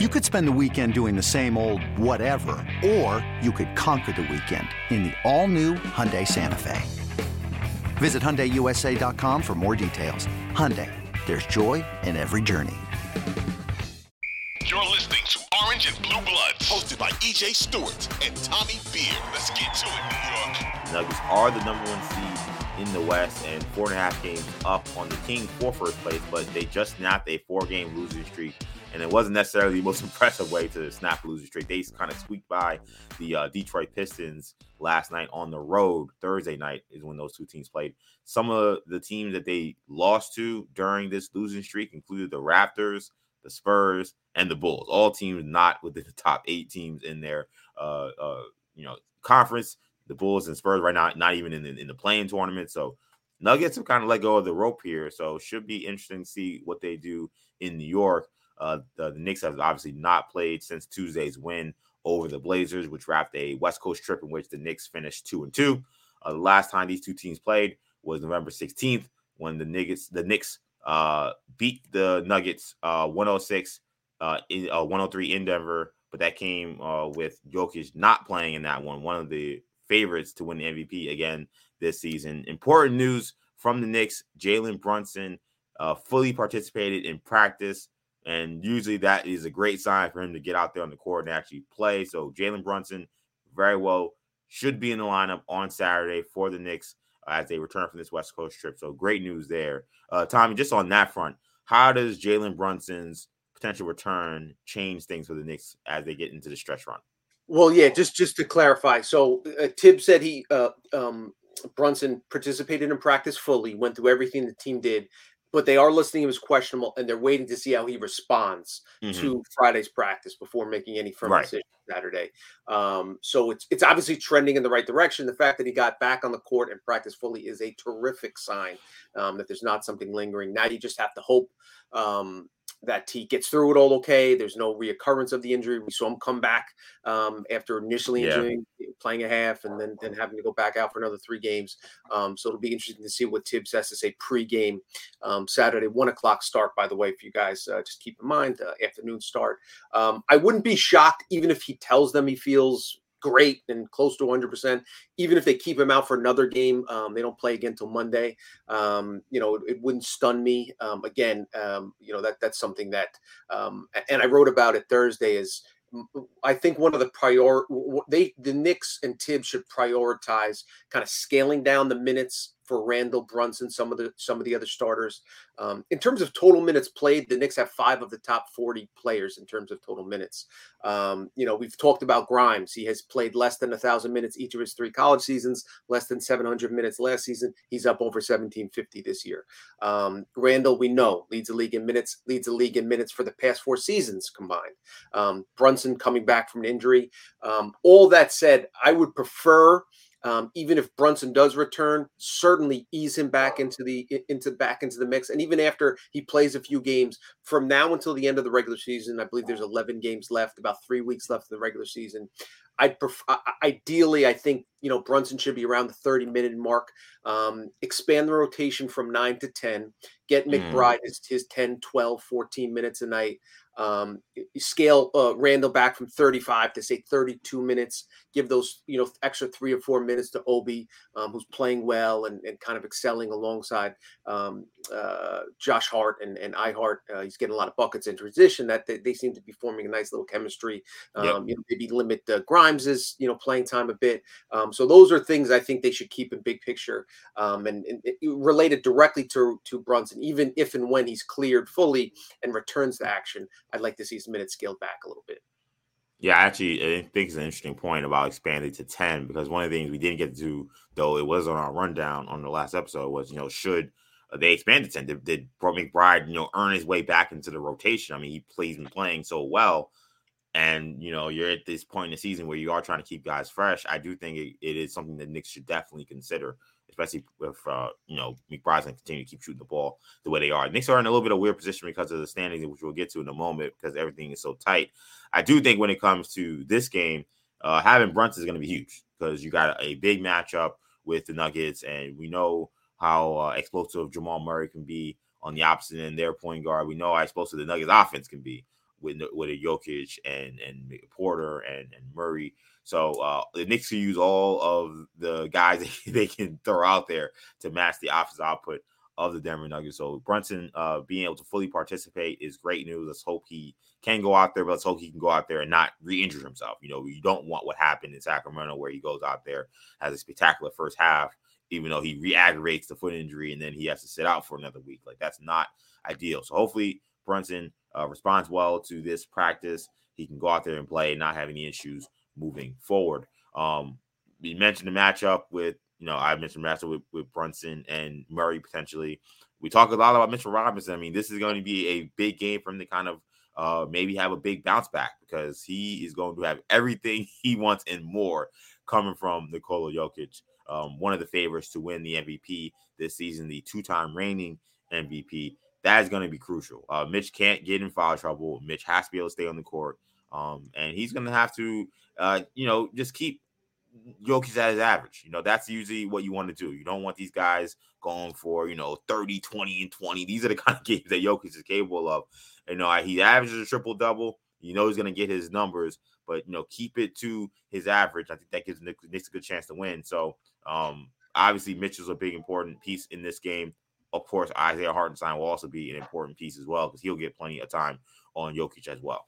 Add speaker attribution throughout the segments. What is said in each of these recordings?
Speaker 1: You could spend the weekend doing the same old whatever, or you could conquer the weekend in the all-new Hyundai Santa Fe. Visit HyundaiUSA.com for more details. Hyundai, there's joy in every journey.
Speaker 2: You're listening to Orange and Blue Bloods, hosted by EJ Stewart and Tommy Beer. Let's get to it, New York.
Speaker 3: Nuggets are the number one seed in the West and four and a half games up on the Kings for first place, but they just snapped a four-game losing streak and it wasn't necessarily the most impressive way to snap a losing streak. They kind of squeaked by the uh, Detroit Pistons last night on the road. Thursday night is when those two teams played. Some of the teams that they lost to during this losing streak included the Raptors, the Spurs, and the Bulls. All teams not within the top eight teams in their uh, uh, you know conference. The Bulls and Spurs right now not even in the, in the play-in tournament. So Nuggets have kind of let go of the rope here. So should be interesting to see what they do in New York. Uh, the, the Knicks have obviously not played since Tuesday's win over the Blazers, which wrapped a West Coast trip in which the Knicks finished two and two. Uh, the last time these two teams played was November 16th when the Nuggets the Knicks uh, beat the Nuggets uh, 106 uh, in, uh, 103 in Denver, but that came uh, with Jokic not playing in that one. One of the favorites to win the MVP again this season. Important news from the Knicks: Jalen Brunson uh, fully participated in practice and usually that is a great sign for him to get out there on the court and actually play. So Jalen Brunson very well should be in the lineup on Saturday for the Knicks as they return from this West Coast trip. So great news there. Uh, Tommy, just on that front, how does Jalen Brunson's potential return change things for the Knicks as they get into the stretch run?
Speaker 4: Well, yeah, just just to clarify. So uh, Tibbs said he uh, um, Brunson participated in practice fully, went through everything the team did but they are listing him as questionable and they're waiting to see how he responds mm-hmm. to Friday's practice before making any firm right. decision Saturday. Um, so it's it's obviously trending in the right direction. The fact that he got back on the court and practiced fully is a terrific sign um, that there's not something lingering. Now you just have to hope um, that he gets through it all okay. There's no reoccurrence of the injury. We saw him come back um, after initially yeah. playing a half, and then then having to go back out for another three games. Um, so it'll be interesting to see what Tibbs has to say pre-game um, Saturday, one o'clock start. By the way, for you guys, uh, just keep in mind uh, afternoon start. Um, I wouldn't be shocked even if he tells them he feels great and close to 100%. Even if they keep him out for another game, um, they don't play again till Monday. Um, you know, it, it, wouldn't stun me. Um, again, um, you know that that's something that, um, and I wrote about it Thursday. Is I think one of the prior they the Knicks and Tibbs should prioritize kind of scaling down the minutes for Randle Brunson, some of the some of the other starters. Um, in terms of total minutes played, the Knicks have five of the top 40 players in terms of total minutes. Um, you know, we've talked about Grimes. He has played less than a thousand minutes each of his three college seasons, less than 700 minutes last season. He's up over 1750 this year. Um, Randle, we know, leads the league in minutes, leads the league in minutes for the past four seasons combined. Um, Brunson coming back from an injury. Um, all that said, I would prefer um, even if Brunson does return, certainly ease him back into the into back into the mix. And even after he plays a few games from now until the end of the regular season, I believe there's 11 games left, about three weeks left of the regular season. I'd prefer, ideally, I think you know Brunson should be around the 30 minute mark. Um, expand the rotation from nine to 10. Get mm. McBride mm. his, his 10, 12, 14 minutes a night. Um, scale uh, Randle back from 35 to say 32 minutes. Give those you know extra three or four minutes to Obi, um, who's playing well and, and kind of excelling alongside um, uh, Josh Hart and and I Hart. Uh, he's getting a lot of buckets in transition. That they, they seem to be forming a nice little chemistry. Yep. Um, you know, maybe limit uh, Grimes's you know playing time a bit. Um, so those are things I think they should keep in big picture um, and, and related directly to to Brunson, even if and when he's cleared fully and returns to action. I'd like to see some minutes scaled back a little bit.
Speaker 3: Yeah, actually, I think it's an interesting point about expanding to 10 because one of the things we didn't get to, though it was on our rundown on the last episode, was, you know, should they expand to 10? Did, did McBride, you know, earn his way back into the rotation? I mean, he plays been playing so well. And, you know, you're at this point in the season where you are trying to keep guys fresh. I do think it, it is something that Knicks should definitely consider especially if uh, you know McBride's to continue to keep shooting the ball the way they are. Knicks are in a little bit of weird position because of the standings, which we'll get to in a moment because everything is so tight. I do think when it comes to this game, uh, having Brunson is going to be huge because you got a, a, big matchup with the Nuggets, and we know how uh, explosive Jamal Murray can be on the opposite end, their point guard. We know how explosive the Nuggets offense can be with with a Jokic and and Porter and and Murray. So uh, the Knicks can use all of the guys they can throw out there to match the offensive output of the Denver Nuggets. So Brunson uh, being able to fully participate is great news. Let's hope he can go out there, but let's hope he can go out there and not re-injure himself. You know, you don't want what happened in Sacramento where he goes out there has a spectacular first half, even though he re-aggravates the foot injury and then he has to sit out for another week. Like that's not ideal. So hopefully Brunson uh, responds well to this practice. He can go out there and play and not have any issues moving forward. Um, we mentioned the matchup with you know, I mentioned matchup with, with Brunson and Murray potentially. We talk a lot about Mitchell Robinson. I mean, this is going to be a big game for him to kind of uh, maybe have a big bounce back because he is going to have everything he wants and more coming from Nikola Jokic, um, one of the favorites to win the MVP this season, the two-time reigning MVP. That is going to be crucial. Uh, Mitch can't get in foul trouble. Mitch has to be able to stay on the court, um, and he's going to have to, uh, you know, just keep Jokic at his average. You know, that's usually what you want to do. You don't want these guys going for, you know, 30, 20, and 20. These are the kind of games that Jokic is capable of. You know, he averages a triple double. You know he's going to get his numbers, but, you know, keep it to his average. I think that gives Knicks a good chance to win. So, um, obviously, Mitchell's a big, important piece in this game. Of course, Isaiah Hartenstein will also be an important piece as well because he'll get plenty of time on Jokic as well.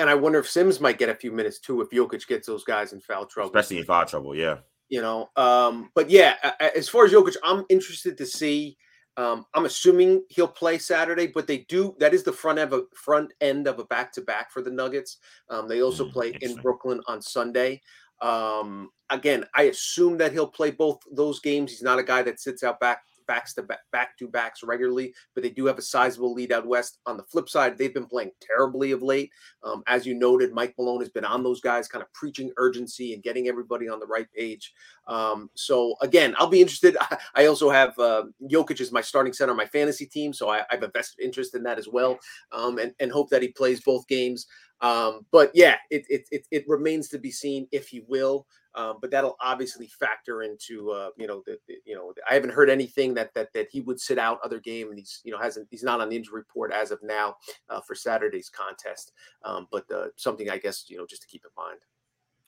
Speaker 4: And I wonder if Sims might get a few minutes too if Jokic gets those guys in foul trouble,
Speaker 3: especially in foul trouble. Yeah,
Speaker 4: you know. Um, but yeah, as far as Jokic, I'm interested to see. Um, I'm assuming he'll play Saturday, but they do. That is the front end of a front end of a back to back for the Nuggets. Um, they also mm, play in Brooklyn on Sunday. Um, again, I assume that he'll play both those games. He's not a guy that sits out back backs to back, back to backs regularly, but they do have a sizable lead out west. On the flip side, they've been playing terribly of late. Um, as you noted, Mike Malone has been on those guys, kind of preaching urgency and getting everybody on the right page. Um, so again, I'll be interested. I also have uh, Jokic as my starting center on my fantasy team, so I, I have a vested interest in that as well, um, and, and hope that he plays both games. Um, but yeah, it, it, it it remains to be seen if he will. Um, but that'll obviously factor into uh, you know the, the, you know I haven't heard anything that that that he would sit out other game and he's you know hasn't he's not on the injury report as of now uh, for Saturday's contest. Um, but uh, something I guess you know just to keep in mind.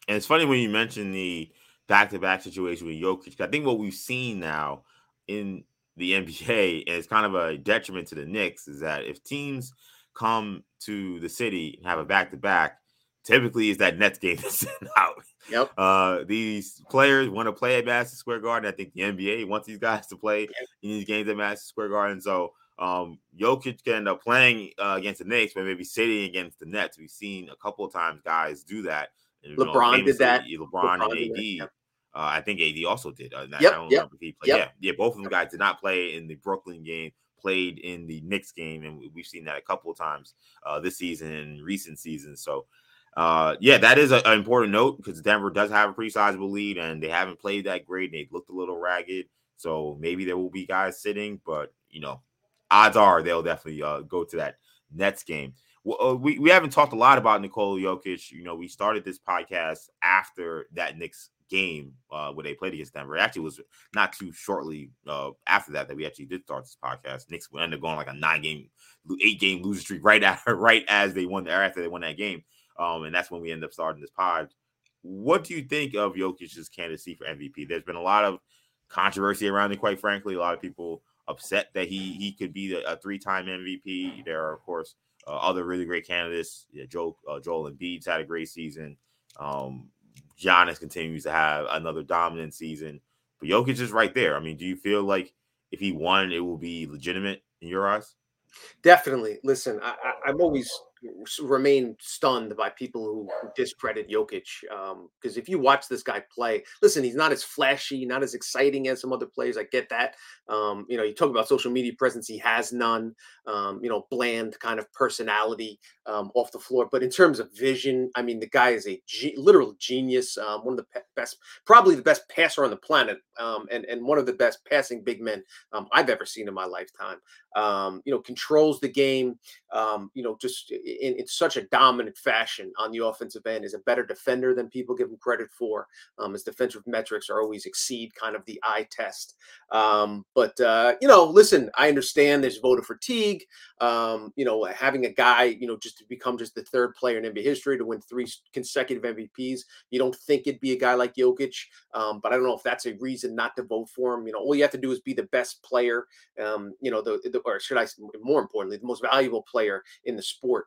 Speaker 3: And it's funny when you mention the back-to-back situation with Jokic. I think what we've seen now in the NBA and it's kind of a detriment to the Knicks is that if teams come to the city and have a back-to-back typically is that Nets game that's out.
Speaker 4: Yep.
Speaker 3: Uh, these players want to play at Madison Square Garden. I think the NBA wants these guys to play yep. in these games at Madison Square Garden. So um, Jokic can end up playing uh, against the Knicks, but maybe sitting against the Nets. We've seen a couple of times guys do that.
Speaker 4: And, LeBron know, did that.
Speaker 3: LeBron, LeBron and AD. Yep. Uh, I think AD also did. Uh,
Speaker 4: yep, yep,
Speaker 3: yep. Yeah, yeah. Both of them guys did not play in the Brooklyn game. Played in the Knicks game, and we've seen that a couple of times uh, this season and recent seasons. So uh, yeah, that is an important note because Denver does have a pretty sizable lead and they haven't played that great. And They looked a little ragged, so maybe there will be guys sitting, but you know, odds are they'll definitely uh, go to that Nets game. Well, uh, we we haven't talked a lot about Nikola Jokic. You know, we started this podcast after that Knicks game uh, where they played against Denver. It actually, was not too shortly uh, after that that we actually did start this podcast. Knicks ended up going like a nine game, eight game losing streak right after right as they won after they won that game. Um, and that's when we end up starting this pod. What do you think of Jokic's candidacy for MVP? There's been a lot of controversy around it, quite frankly. A lot of people upset that he he could be a, three-time MVP. There are, of course, uh, other really great candidates. Yeah, Joe uh, Joel had a great season. Um, Giannis continues to have another dominant season, but Jokic is right there. I mean, do you feel like if he won, it will be legitimate in your eyes?
Speaker 4: Definitely. Listen, I, I, I'm always remain stunned by people who, discredit Jokic. Because um, if you watch this guy play, listen, he's not as flashy, not as exciting as some other players. I get that. Um, you know, you talk about social media presence, he has none. Um, you know, bland kind of personality um, off the floor. But in terms of vision, I mean, the guy is a ge- literal genius. Um, one of the pe- best, probably the best passer on the planet, um, and and one of the best passing big men I've ever seen in my lifetime. you know, controls the game. you know, just in in, such a dominant fashion on the offensive end, is a better defender than people give him credit for. Um, his defensive metrics are always exceed kind of the eye test. Um, but uh, you know, listen, I understand there's voter fatigue. Um, you know, having a guy, you know, just to become just the third player in NBA history to win three consecutive MVPs, you don't think it'd be a guy like Jokic. Um, but I don't know if that's a reason not to vote for him. You know, all you have to do is be the best player. Um, you know, the, the or should I more importantly, the most valuable player in the sport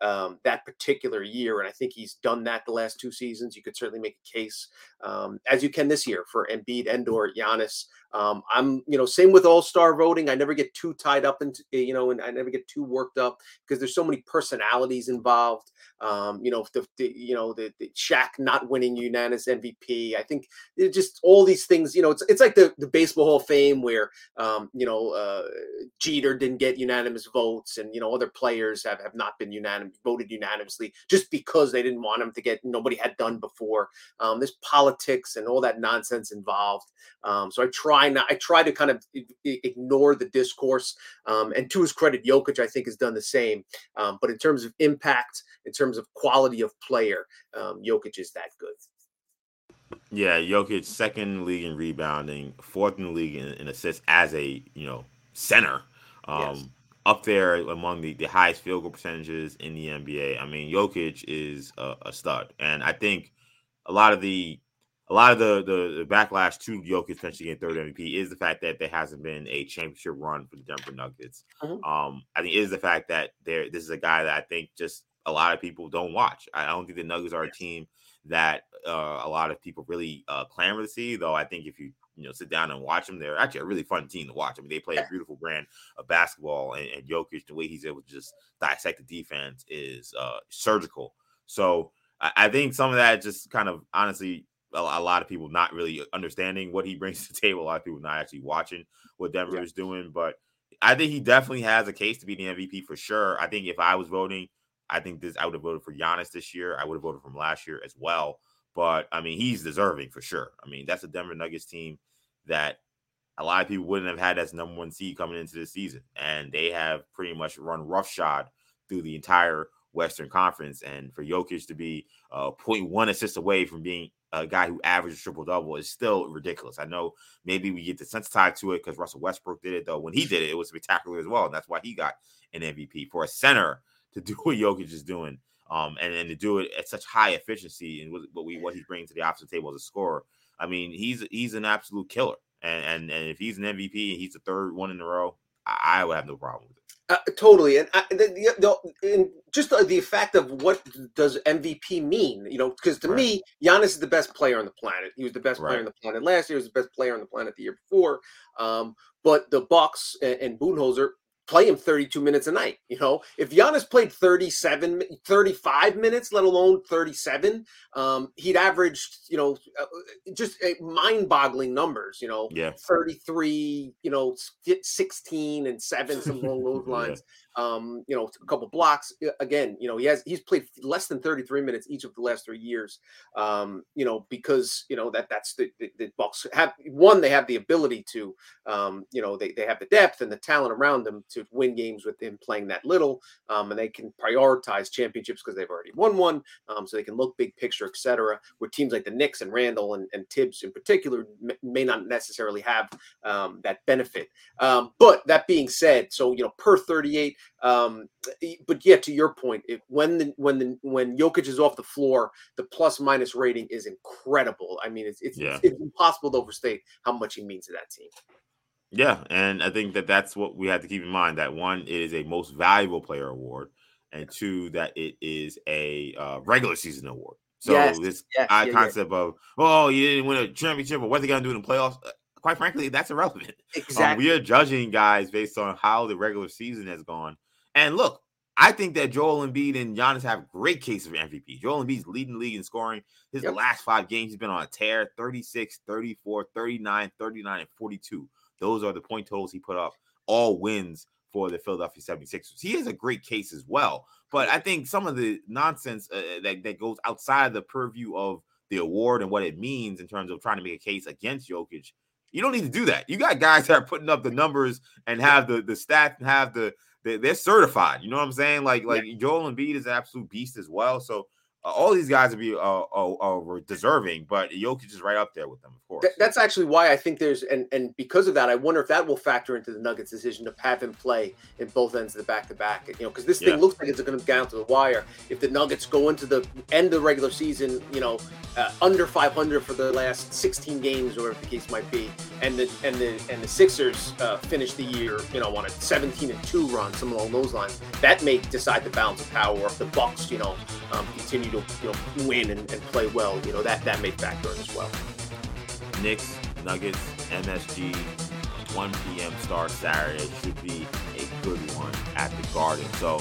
Speaker 4: um, that particular year. And I think he's done that the last two seasons. You could certainly make a case, um, as you can this year, for Embiid, Endor, Giannis. Um, I'm, you know, same with All Star voting. I never get too tied up into, you know, and I never get too worked up because there's so many personalities involved. Um, you know, the, the you know the, the Shaq not winning unanimous MVP. I think just all these things. You know, it's it's like the the Baseball Hall of Fame where, um, you know, uh, Jeter didn't get unanimous votes, and you know other players have have not been unanimous voted unanimously just because they didn't want him to get nobody had done before. Um, there's politics and all that nonsense involved. Um, so I try not, I try to kind of ignore the discourse. Um, and to his credit, Jokic, I think, has done the same. Um, but in terms of impact, in terms of quality of player, um, Jokic is that good.
Speaker 3: Yeah, Jokic second league in rebounding, fourth in the league in, in assists as a you know center. Um, yes. Up there among the, the highest field goal percentages in the NBA. I mean, Jokic is a, a stud, and I think a lot of the a lot of the, the, the backlash to Jokic potentially getting third MVP is the fact that there hasn't been a championship run for the Denver Nuggets. Mm-hmm. Um, I think it is the fact that there this is a guy that I think just a lot of people don't watch. I don't think the Nuggets are a team that uh, a lot of people really uh, clamor to see. Though I think if you you know sit down and watch them, they're actually a really fun team to watch. I mean, they play a beautiful brand of basketball, and, and Jokic, the way he's able to just dissect the defense is uh, surgical. So I, I think some of that just kind of honestly a, a, lot of people not really understanding what he brings to the table. A lot of people not actually watching what Denver yeah. is doing. But I think he definitely has a case to be the MVP for sure. I think if I was voting, I think this I would have voted for Giannis this year. I would have voted from last year as well. But I mean, he's deserving for sure. I mean, that's a Denver Nuggets team that a lot of people wouldn't have had as number one seed coming into the season, and they have pretty much run roughshod through the entire Western Conference. And for Jokic to be uh, 0.1 assists away from being a guy who averages triple double is still ridiculous. I know maybe we get desensitized to it because Russell Westbrook did it, though. When he did it, it was spectacular as well. And that's why he got an MVP for a center to do what Jokic is doing. Um, and, and to do it at such high efficiency and what we what he's bringing to the opposite table as a scorer. I mean, he's he's an absolute killer. And and, and if he's an MVP and he's the third one in a row, I, I would have no problem with it.
Speaker 4: Uh, totally, and I, the, the, and just the, the fact of what does MVP mean? You know, because to right. me, Giannis is the best player on the planet. He was the best right. player on the planet last year. He was the best player on the planet the year before. Um, but the Bucks and, and Budenholzer play him 32 minutes a night. You know, if Giannis played 37, 35 minutes, let alone 37, um, he'd averaged, you know, uh, just mind boggling numbers, you know,
Speaker 3: yeah.
Speaker 4: 33, you know, 16 and seven, some along those lines. Um, you know, a couple blocks. Again, you know, he has he's played less than 33 minutes each of the last three years. Um, you know, because you know that that's the, the, the Bucks have one, they have the ability to, um, you know, they, they have the depth and the talent around them to win games with him playing that little, um, and they can prioritize championships because they've already won one, um, so they can look big picture, etc. Where teams like the Knicks and Randle and, and Tibbs in particular may not necessarily have um, that benefit. Um, but that being said, so you know, per 38, um, but yeah, to your point, if, when the when the when Jokic is off the floor, the plus minus rating is incredible. I mean, it's it's, yeah. it's, it's impossible to overstate how much he means to that team.
Speaker 3: Yeah, and I think that that's what we have to keep in mind. That one is a most valuable player award, and two that it is a uh, regular season award. So yes, this yes, yeah, concept yeah. of oh, you didn't win a championship, or what they gonna do in the playoffs? Uh, quite frankly, that's irrelevant. Exactly. Um, we are judging guys based on how the regular season has gone. And look, I think that Joel Embiid and Giannis have great cases for MVP. Joel Embiid's leading the league in scoring. His yep. last five games, he's been on a tear 36, 34, 39, 39, and 42. Those are the point totals he put up, all wins for the Philadelphia 76ers. He has a great case as well. But I think some of the nonsense uh, that, that goes outside the purview of the award and what it means in terms of trying to make a case against Jokic you don't need to do that. You got guys that are putting up the numbers and have the the stats and have the they, are certified. You know what I'm saying? Like like yeah. Joel Embiid is an absolute beast as well. So all these guys would be uh, uh, uh, deserving, but Jokic is right up there with them, of course.
Speaker 4: Th- that's actually why I think there's, and and because of that, I wonder if that will factor into the Nuggets' decision to have him play in both ends of the back to back. You know, because this thing yeah. looks like it's going to go down to the wire. If the Nuggets go into the end of the regular season, you know, uh, under 500 for the last 16 games, or whatever the case might be, and the and the and the Sixers uh, finish the year, you know, on a 17 and two run, something along those lines, that may decide the balance of power. If the Bucks, you know, um, continue to you know win and, and play well, you know that that may factor in as well.
Speaker 3: Knicks, Nuggets, MSG, 1 p.m. start Saturday should be a good one at the Garden. So